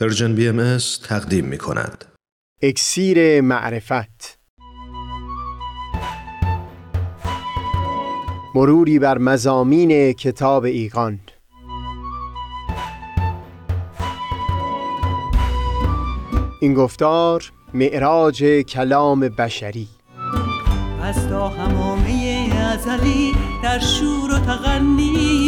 Persian BM تقدیم می کند. اکسیر معرفت. مروری بر مضامین کتاب ایقان. این گفتار معراج کلام بشری. از تا حمامه ازلی در شور و تغنی است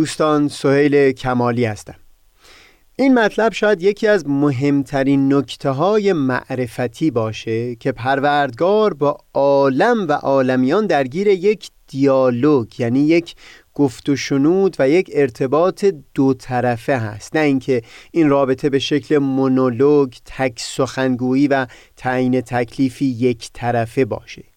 دوستان سهیل کمالی هستم. این مطلب شاید یکی از مهمترین نکته های معرفتی باشه که پروردگار با عالم و عالمیان درگیر یک دیالوگ یعنی یک گفت و شنود و یک ارتباط دو طرفه هست. نه اینکه این رابطه به شکل مونولوگ تک سخنگویی و تعیین تکلیفی یک طرفه باشه.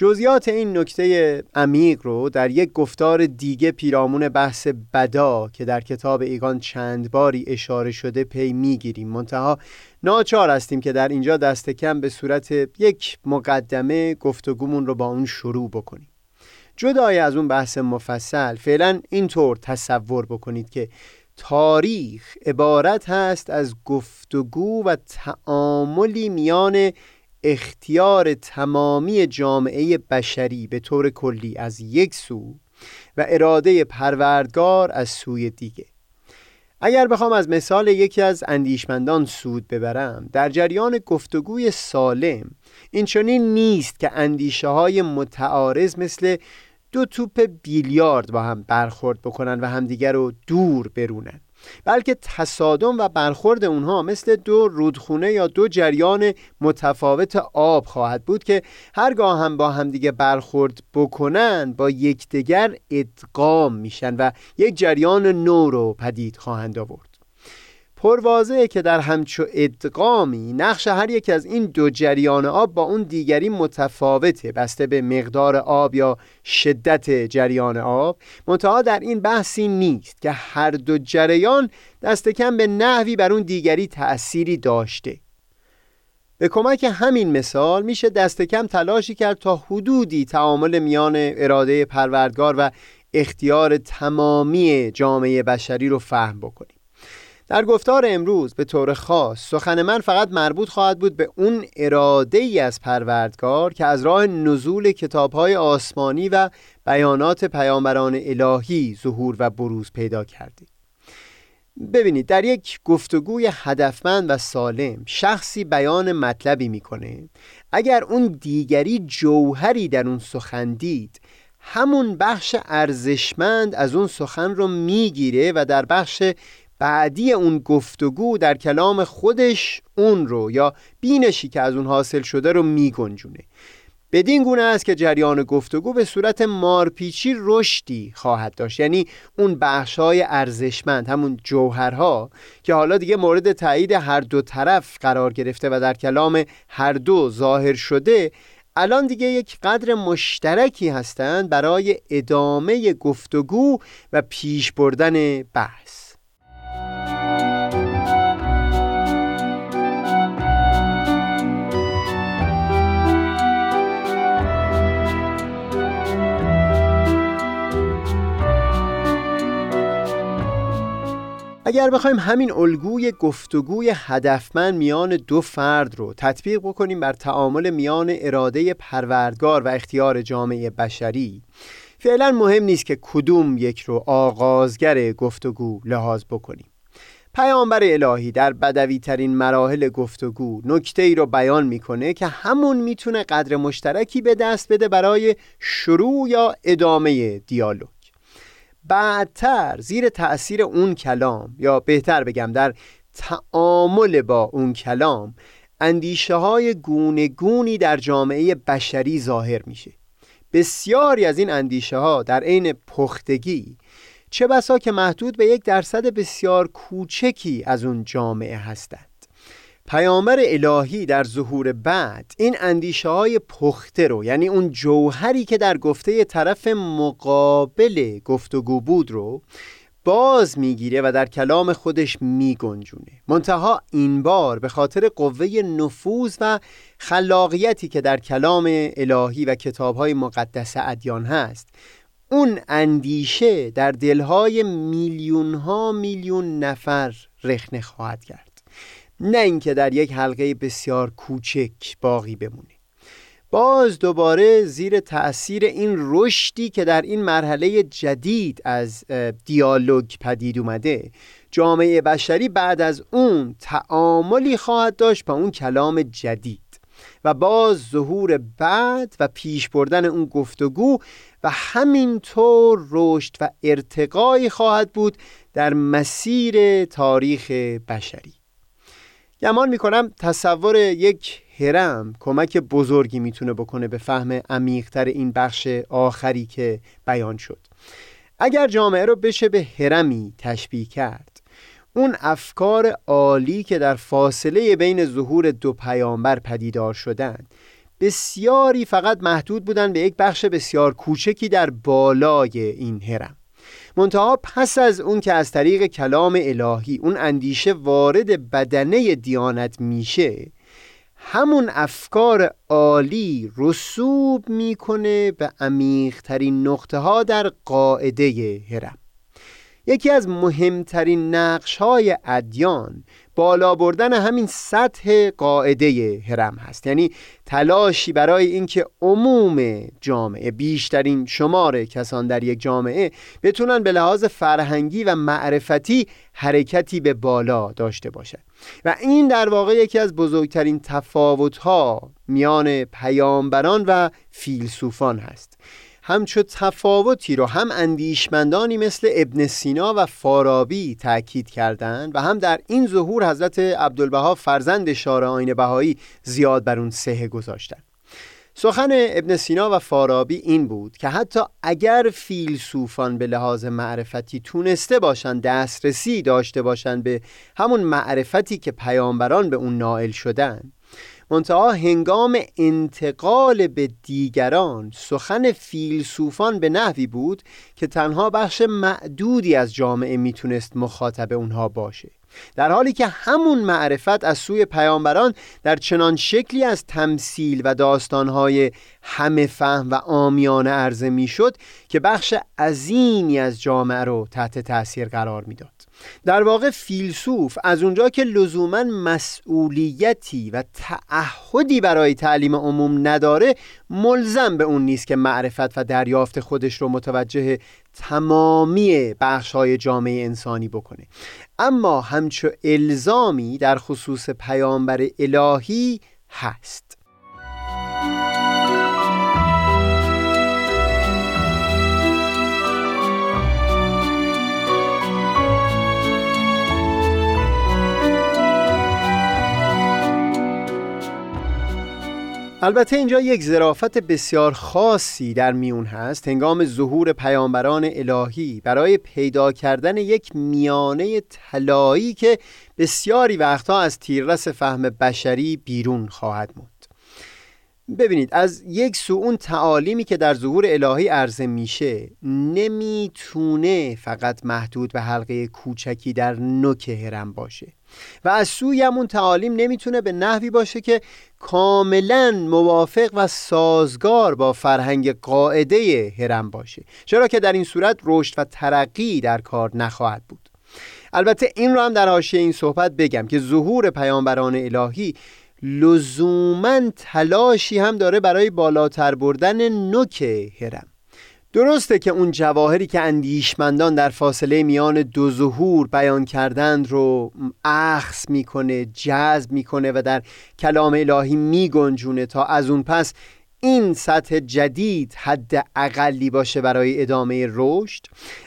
جزئیات این نکته عمیق رو در یک گفتار دیگه پیرامون بحث بدا که در کتاب ایگان چند باری اشاره شده پی می‌گیریم. منتها ناچار هستیم که در اینجا دست کم به صورت یک مقدمه گفتگومون رو با اون شروع بکنیم. جدای از اون بحث مفصل فعلا اینطور تصور بکنید که تاریخ عبارت هست از گفتگو و تعاملی میان اختیار تمامی جامعه بشری به طور کلی از یک سو و اراده پروردگار از سوی دیگه. اگر بخوام از مثال یکی از اندیشمندان سود ببرم در جریان گفتگوی سالم این چنین نیست که اندیشه های متعارض مثل دو توپ بیلیارد با هم برخورد بکنن و همدیگر رو دور برونن. بلکه تصادم و برخورد اونها مثل دو رودخونه یا دو جریان متفاوت آب خواهد بود که هرگاه هم با همدیگه برخورد بکنن با یکدیگر ادغام میشن و یک جریان نو رو پدید خواهند آورد. پروازه که در همچو ادغامی نقش هر یک از این دو جریان آب با اون دیگری متفاوته. بسته به مقدار آب یا شدت جریان آب منتها در این بحثی نیست که هر دو جریان دست کم به نحوی بر اون دیگری تأثیری داشته. به کمک همین مثال میشه دست کم تلاشی کرد تا حدودی تعامل میان اراده پروردگار و اختیار تمامی جامعه بشری رو فهم بکنیم. در گفتار امروز به طور خاص سخن من فقط مربوط خواهد بود به اون اراده ای از پروردگار که از راه نزول کتابهای آسمانی و بیانات پیامبران الهی ظهور و بروز پیدا کرده ببینید در یک گفتگوی هدفمند و سالم شخصی بیان مطلبی می‌کنه. اگر اون دیگری جوهری در اون سخن دید همون بخش ارزشمند از اون سخن رو می‌گیره و در بخش بعدی اون گفتگو در کلام خودش اون رو یا بینشی که از اون حاصل شده رو میگنجونه. بدین گونه است که جریان گفتگو به صورت مارپیچی رشدی خواهد داشت. یعنی اون بخشای ارزشمند همون جوهرها که حالا دیگه مورد تایید هر دو طرف قرار گرفته و در کلام هر دو ظاهر شده الان دیگه یک قدر مشترکی هستند برای ادامه گفتگو و پیش بردن بحث. اگر بخوایم همین الگوی گفتگوی هدفمند میان دو فرد رو تطبیق بکنیم بر تعامل میان اراده پروردگار و اختیار جامعه بشری فعلا مهم نیست که کدوم یک رو آغازگر گفتگو لحاظ بکنیم. پیامبر الهی در بدوی ترین مراحل گفتگو نکته ای رو بیان می‌کنه که همون می‌تونه قدر مشترکی به دست بده برای شروع یا ادامه دیالوگ. بعدتر زیر تأثیر اون کلام یا بهتر بگم در تعامل با اون کلام اندیشه های گونه گونی در جامعه بشری ظاهر میشه. بسیاری از این اندیشه ها در عین پختگی چه بسا که محدود به یک درصد بسیار کوچکی از اون جامعه هستند. پیامبر الهی در ظهور بعد این اندیشه های پخته رو یعنی اون جوهری که در گفته طرف مقابل گفتگو بود رو باز می‌گیره و در کلام خودش میگنجونه. منتها این بار به خاطر قوه نفوذ و خلاقیتی که در کلام الهی و کتابهای مقدس ادیان هست اون اندیشه در دلهای میلیون ها میلیون نفر رخنه خواهد کرد. نه اینکه در یک حلقه بسیار کوچک باقی بمونه. باز دوباره زیر تأثیر این رشدی که در این مرحله جدید از دیالوگ پدید اومده جامعه بشری بعد از اون تعاملی خواهد داشت با اون کلام جدید. و باز ظهور بعد و پیش بردن اون گفتگو و همینطور رشد و ارتقایی خواهد بود در مسیر تاریخ بشری. گمان می‌کنم تصور یک هرم کمک بزرگی می‌تونه بکنه به فهم عمیقتر این بخش آخری که بیان شد. اگر جامعه رو بشه به هرمی تشبیه کرد اون افکار عالی که در فاصله بین ظهور دو پیامبر پدیدار شدند بسیاری فقط محدود بودن به یک بخش بسیار کوچکی در بالای این هرم منتها پس از اون که از طریق کلام الهی اون اندیشه وارد بدنه دیانت میشه همون افکار عالی رسوب می‌کنه به عمیقترین نقطه ها در قاعده هرم یکی از مهمترین نقش های ادیان بالا بردن همین سطح قاعده هرم هست. یعنی تلاشی برای اینکه عموم جامعه بیشترین شمار کسان در یک جامعه بتونن به لحاظ فرهنگی و معرفتی حرکتی به بالا داشته باشد و این در واقع یکی از بزرگترین تفاوت‌ها میان پیامبران و فیلسوفان هست. همچو تفاوتی رو هم اندیشمندانی مثل ابن سینا و فارابی تأکید کردند و هم در این ظهور حضرت عبدالبها فرزند شارع آین بهایی زیاد بر اون سهه گذاشتن سخن ابن سینا و فارابی این بود که حتی اگر فیلسوفان به لحاظ معرفتی تونسته باشند دسترسی داشته باشند به همون معرفتی که پیامبران به اون نائل شدن منتها هنگام انتقال به دیگران سخن فیلسوفان به نحوی بود که تنها بخش معدودی از جامعه می‌تونست مخاطب اونها باشه. در حالی که همون معرفت از سوی پیامبران در چنان شکلی از تمثیل و داستانهای همه فهم و آمیانه عرضه می‌شد که بخش عظیمی از جامعه رو تحت تاثیر قرار می‌داد. در واقع فیلسوف از اونجا که لزوما مسئولیتی و تعهدی برای تعلیم عموم نداره ملزم به اون نیست که معرفت و دریافت خودش رو متوجه تمامی بخش های جامعه انسانی بکنه. اما همچو الزامی در خصوص پیامبر الهی هست. البته اینجا یک ظرافت بسیار خاصی در میون هست. هنگام ظهور پیامبران الهی برای پیدا کردن یک میانه طلایی که بسیاری وقتها از تیررس فهم بشری بیرون خواهد موند. ببینید از یک سو اون تعالیمی که در ظهور الهی عرضه میشه نمی‌تونه فقط محدود به حلقه کوچکی در نوک هرم باشه. و از سوی همون تعالیم نمی‌تونه به نحوی باشه که کاملا موافق و سازگار با فرهنگ قاعده هرم باشه. چرا که در این صورت رشد و ترقی در کار نخواهد بود. البته این رو هم در حاشیه این صحبت بگم که ظهور پیامبران الهی لزوما تلاشی هم داره برای بالاتر بردن نوک هرم درسته که اون جواهری که اندیشمندان در فاصله میان دو ظهور بیان کردند رو اخص می‌کنه جذب می‌کنه و در کلام الهی میگنجونه تا از اون پس این سطح جدید حد اقلی باشه برای ادامه رشد.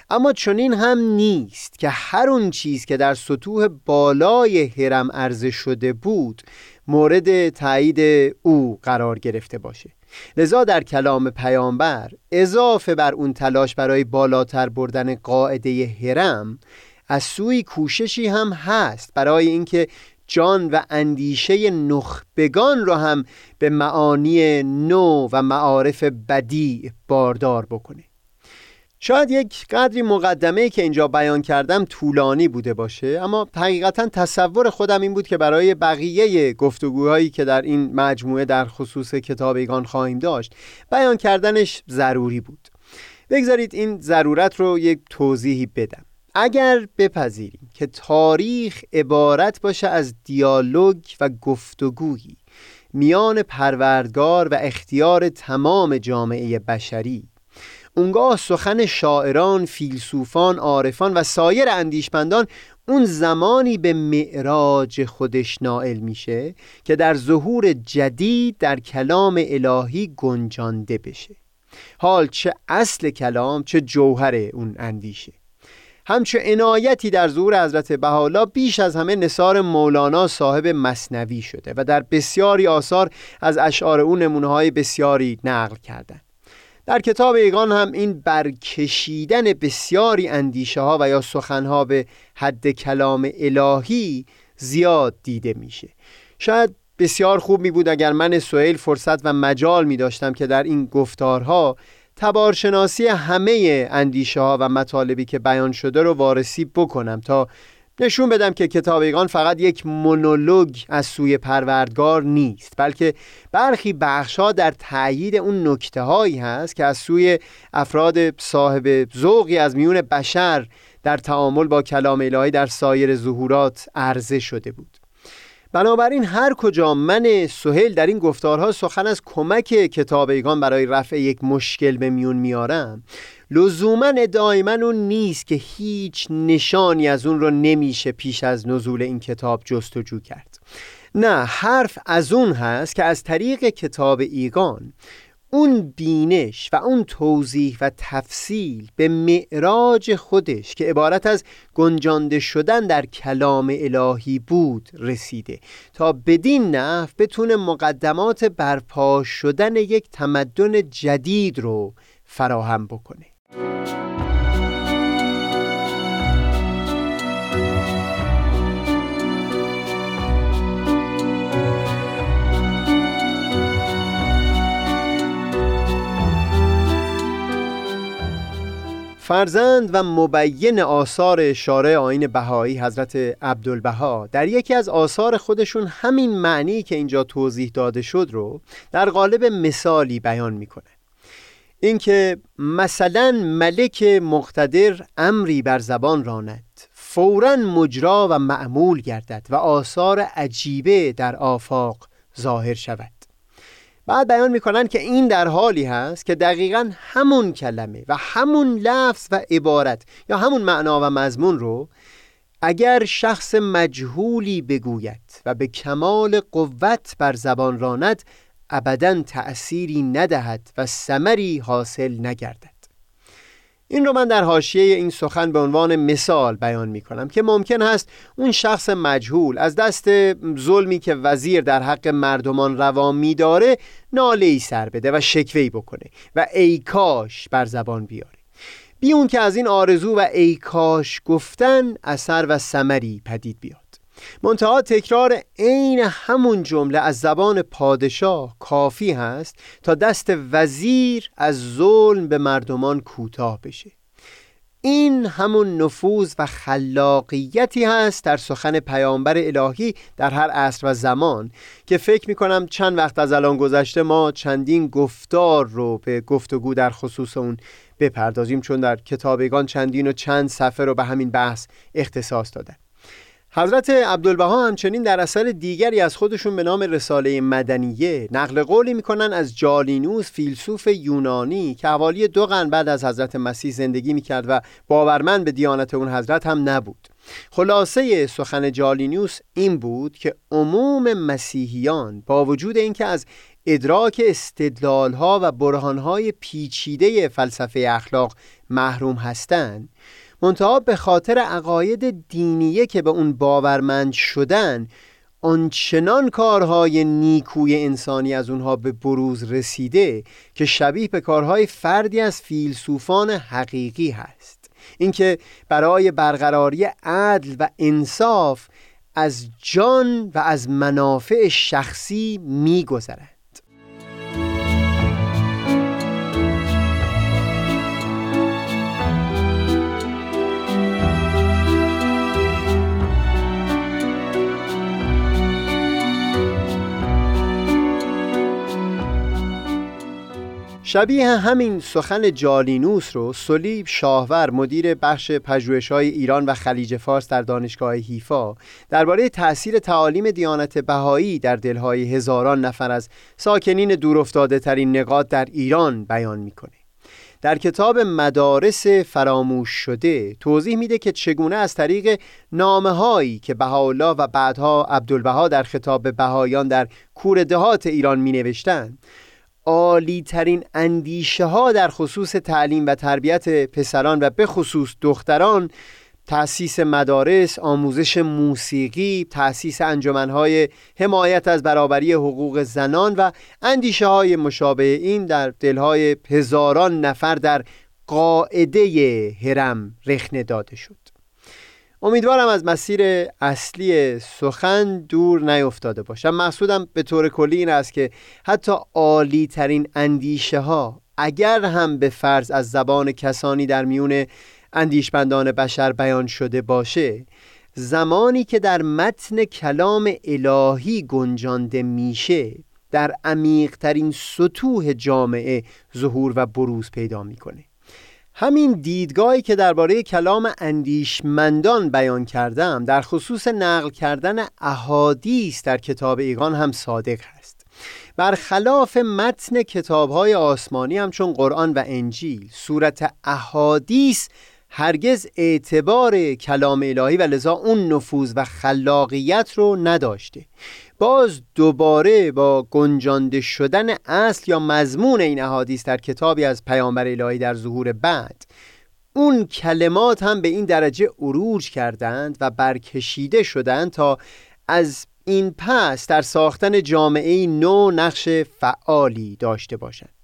اما چنین هم نیست که هر اون چیز که در سطوح بالای هرم عرضه شده بود مورد تایید او قرار گرفته باشه. لذا در کلام پیامبر اضافه بر اون تلاش برای بالاتر بردن قاعده هرم از سوی کوششی هم هست برای اینکه جان و اندیشه نخبگان را هم به معانی نو و معارف بدی باردار بکنه. شاید یک قدری مقدمه که اینجا بیان کردم طولانی بوده باشه اما حقیقتا تصور خودم این بود که برای بقیه گفتگوهایی که در این مجموعه در خصوص کتابیگان خواهیم داشت بیان کردنش ضروری بود. بگذارید این ضرورت رو یک توضیحی بدم. اگر بپذیریم که تاریخ عبارت باشه از دیالوگ و گفتگویی میان پروردگار و اختیار تمام جامعه بشری اونگاه سخن شاعران، فیلسوفان، عارفان و سایر اندیشمندان اون زمانی به معراج خودش نائل میشه که در ظهور جدید در کلام الهی گنجانده بشه. حال چه اصل کلام چه جوهر اون اندیشه. همچه عنایتی در ظهور حضرت بهاءالله بیش از همه نصار مولانا صاحب مصنوی شده و در بسیاری آثار از اشعار او نمونه بسیاری نقل کردند. در کتاب ایگان هم این برکشیدن بسیاری اندیشه ها و یا سخن ها به حد کلام الهی زیاد دیده میشه. شاید بسیار خوب می بود اگر من سویل فرصت و مجال می داشتم که در این گفتارها تبارشناسی همه اندیشه ها و مطالبی که بیان شده رو وارسی بکنم تا نشون بدم که کتابیگان فقط یک مونولوگ از سوی پروردگار نیست بلکه برخی بخشها در تأیید اون نکته هایی هست که از سوی افراد صاحب ذوقی از میون بشر در تعامل با کلام الهی در سایر ظهورات عرضه شده بود. بنابراین هر کجا من سهل در این گفتارها سخن از کمک کتابیگان برای رفع یک مشکل به میون میارم لزوما ادعای من اون نیست که هیچ نشانی از اون رو نمیشه پیش از نزول این کتاب جستجو کرد. نه حرف از اون هست که از طریق کتاب ایگان اون بینش و اون توضیح و تفصیل به معراج خودش که عبارت از گنجانده شدن در کلام الهی بود رسیده. تا بدین نحو بتونه مقدمات برپا شدن یک تمدن جدید رو فراهم بکنه. فرزند و مبین آثار شارع آین بهایی حضرت عبدالبها. در یکی از آثار خودشون همین معنی که اینجا توضیح داده شد رو در قالب مثالی بیان می‌کنه. اینکه مثلا ملک مقتدر امری بر زبان راند فورا مجرا و معمول گردد و آثار عجیبه در آفاق ظاهر شود. بعد بیان می‌کنن که این در حالی هست که دقیقا همون کلمه و همون لفظ و عبارت یا همون معنا و مضمون رو اگر شخص مجهولی بگوید و به کمال قوت بر زبان راند ابدا تأثیری ندهد و سمری حاصل نگردد. این رو من در حاشیه این سخن به عنوان مثال بیان می کنم که ممکن است اون شخص مجهول از دست ظلمی که وزیر در حق مردمان روا می داره ناله ای سر بده و شکوهی بکنه و ای کاش بر زبان بیاره. بی اون که از این آرزو و ای کاش گفتن اثر و سمری پدید بیاد منتها تکرار عین همون جمله از زبان پادشاه کافی هست تا دست وزیر از ظلم به مردمان کوتاه بشه. این همون نفوذ و خلاقیتی هست در سخن پیامبر الهی در هر عصر و زمان که فکر می کنم چند وقت از الان گذشته ما چندین گفتار رو به گفتگو در خصوص اون بپردازیم چون در کتابگان چندین و چند صفحه رو به همین بحث اختصاص دادن. حضرت عبدالبها همچنین در اثر دیگری از خودشون به نام رساله مدنیه نقل قولی می‌کنن از جالینوس فیلسوف یونانی که حوالی دو قرن بعد از حضرت مسیح زندگی می‌کرد و باورمند به دیانت اون حضرت هم نبود. خلاصه سخن جالینوس این بود که عموم مسیحیان با وجود اینکه از ادراک استدلالها و برهانهای پیچیده فلسفه اخلاق محروم هستند منتها به خاطر عقاید دینیه که به اون باورمند شدن آنچنان کارهای نیکوی انسانی از اونها به بروز رسیده که شبیه به کارهای فردی از فیلسوفان حقیقی هست. اینکه برای برقراری عدل و انصاف از جان و از منافع شخصی میگذرد. شبیه همین سخن جالینوس رو سلیب شاهور مدیر بخش های ایران و خلیج فارس در دانشگاه هیفا درباره تأثیر تعالیم دیانت بهایی در دلهای هزاران نفر از ساکنین دورافتاده ترین نقاط در ایران بیان می‌کنه. در کتاب مدارس فراموش شده توضیح میده که چگونه از طریق نامه هایی که بهاءالله و بعدها عبدالبها در خطاب بهایان در کور دهات ایران می نوشتن عالی ترین اندیشه ها در خصوص تعلیم و تربیت پسران و به خصوص دختران تأسیس مدارس، آموزش موسیقی، تأسیس انجمنهای حمایت از برابری حقوق زنان و اندیشه های مشابه این در دلهای هزاران نفر در قاعده هرم رخنه داده شد. امیدوارم از مسیر اصلی سخن دور نیفتاده باشم. مقصودم به طور کلی این است که حتی عالی ترین اندیشه ها اگر هم به فرض از زبان کسانی در میون اندیشمندان بشر بیان شده باشه زمانی که در متن کلام الهی گنجانده میشه در عمیقترین سطوح جامعه ظهور و بروز پیدا می‌کنه. همین دیدگاهی که درباره کلام اندیشمندان بیان کردم در خصوص نقل کردن احادیث در کتاب ایگان هم صادق هست. برخلاف متن کتابهای آسمانی همچون قرآن و انجیل صورت احادیث هرگز اعتبار کلام الهی و لذا اون نفوذ و خلاقیت رو نداشته. باز دوباره با گنجانده شدن اصل یا مضمون این احادیث در کتابی از پیامبر الهی در ظهور بعد اون کلمات هم به این درجه عروج کردند و برکشیده شدند تا از این پس در ساختن جامعه نو نقش فعالی داشته باشند.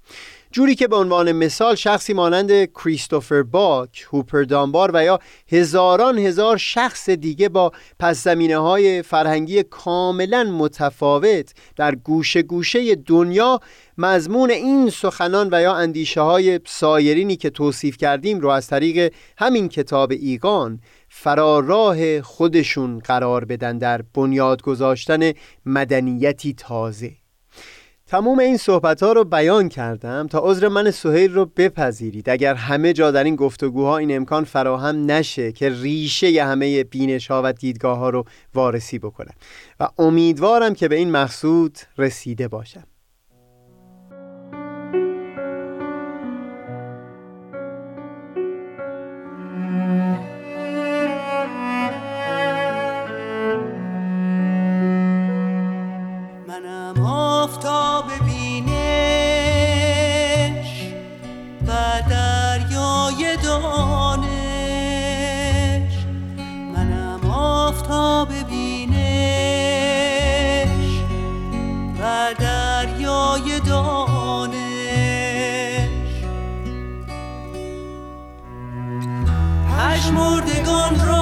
جوری که به عنوان مثال شخصی مانند کریستوفر باک، هوپر دانبار و یا هزاران هزار شخص دیگه با پس زمینه های فرهنگی کاملا متفاوت در گوشه گوشه دنیا مضمون این سخنان و یا اندیشه های سایرینی که توصیف کردیم رو از طریق همین کتاب ایگان فراراه خودشون قرار بدن در بنیاد گذاشتن مدنیتی تازه. تموم این صحبت ها رو بیان کردم تا عذر من سهیل رو بپذیرید. اگر همه جا در این گفتگوها این امکان فراهم نشه که ریشه همه بینش ها و دیدگاه ها رو وارسی بکنم و امیدوارم که به این مقصود رسیده باشم. منم آن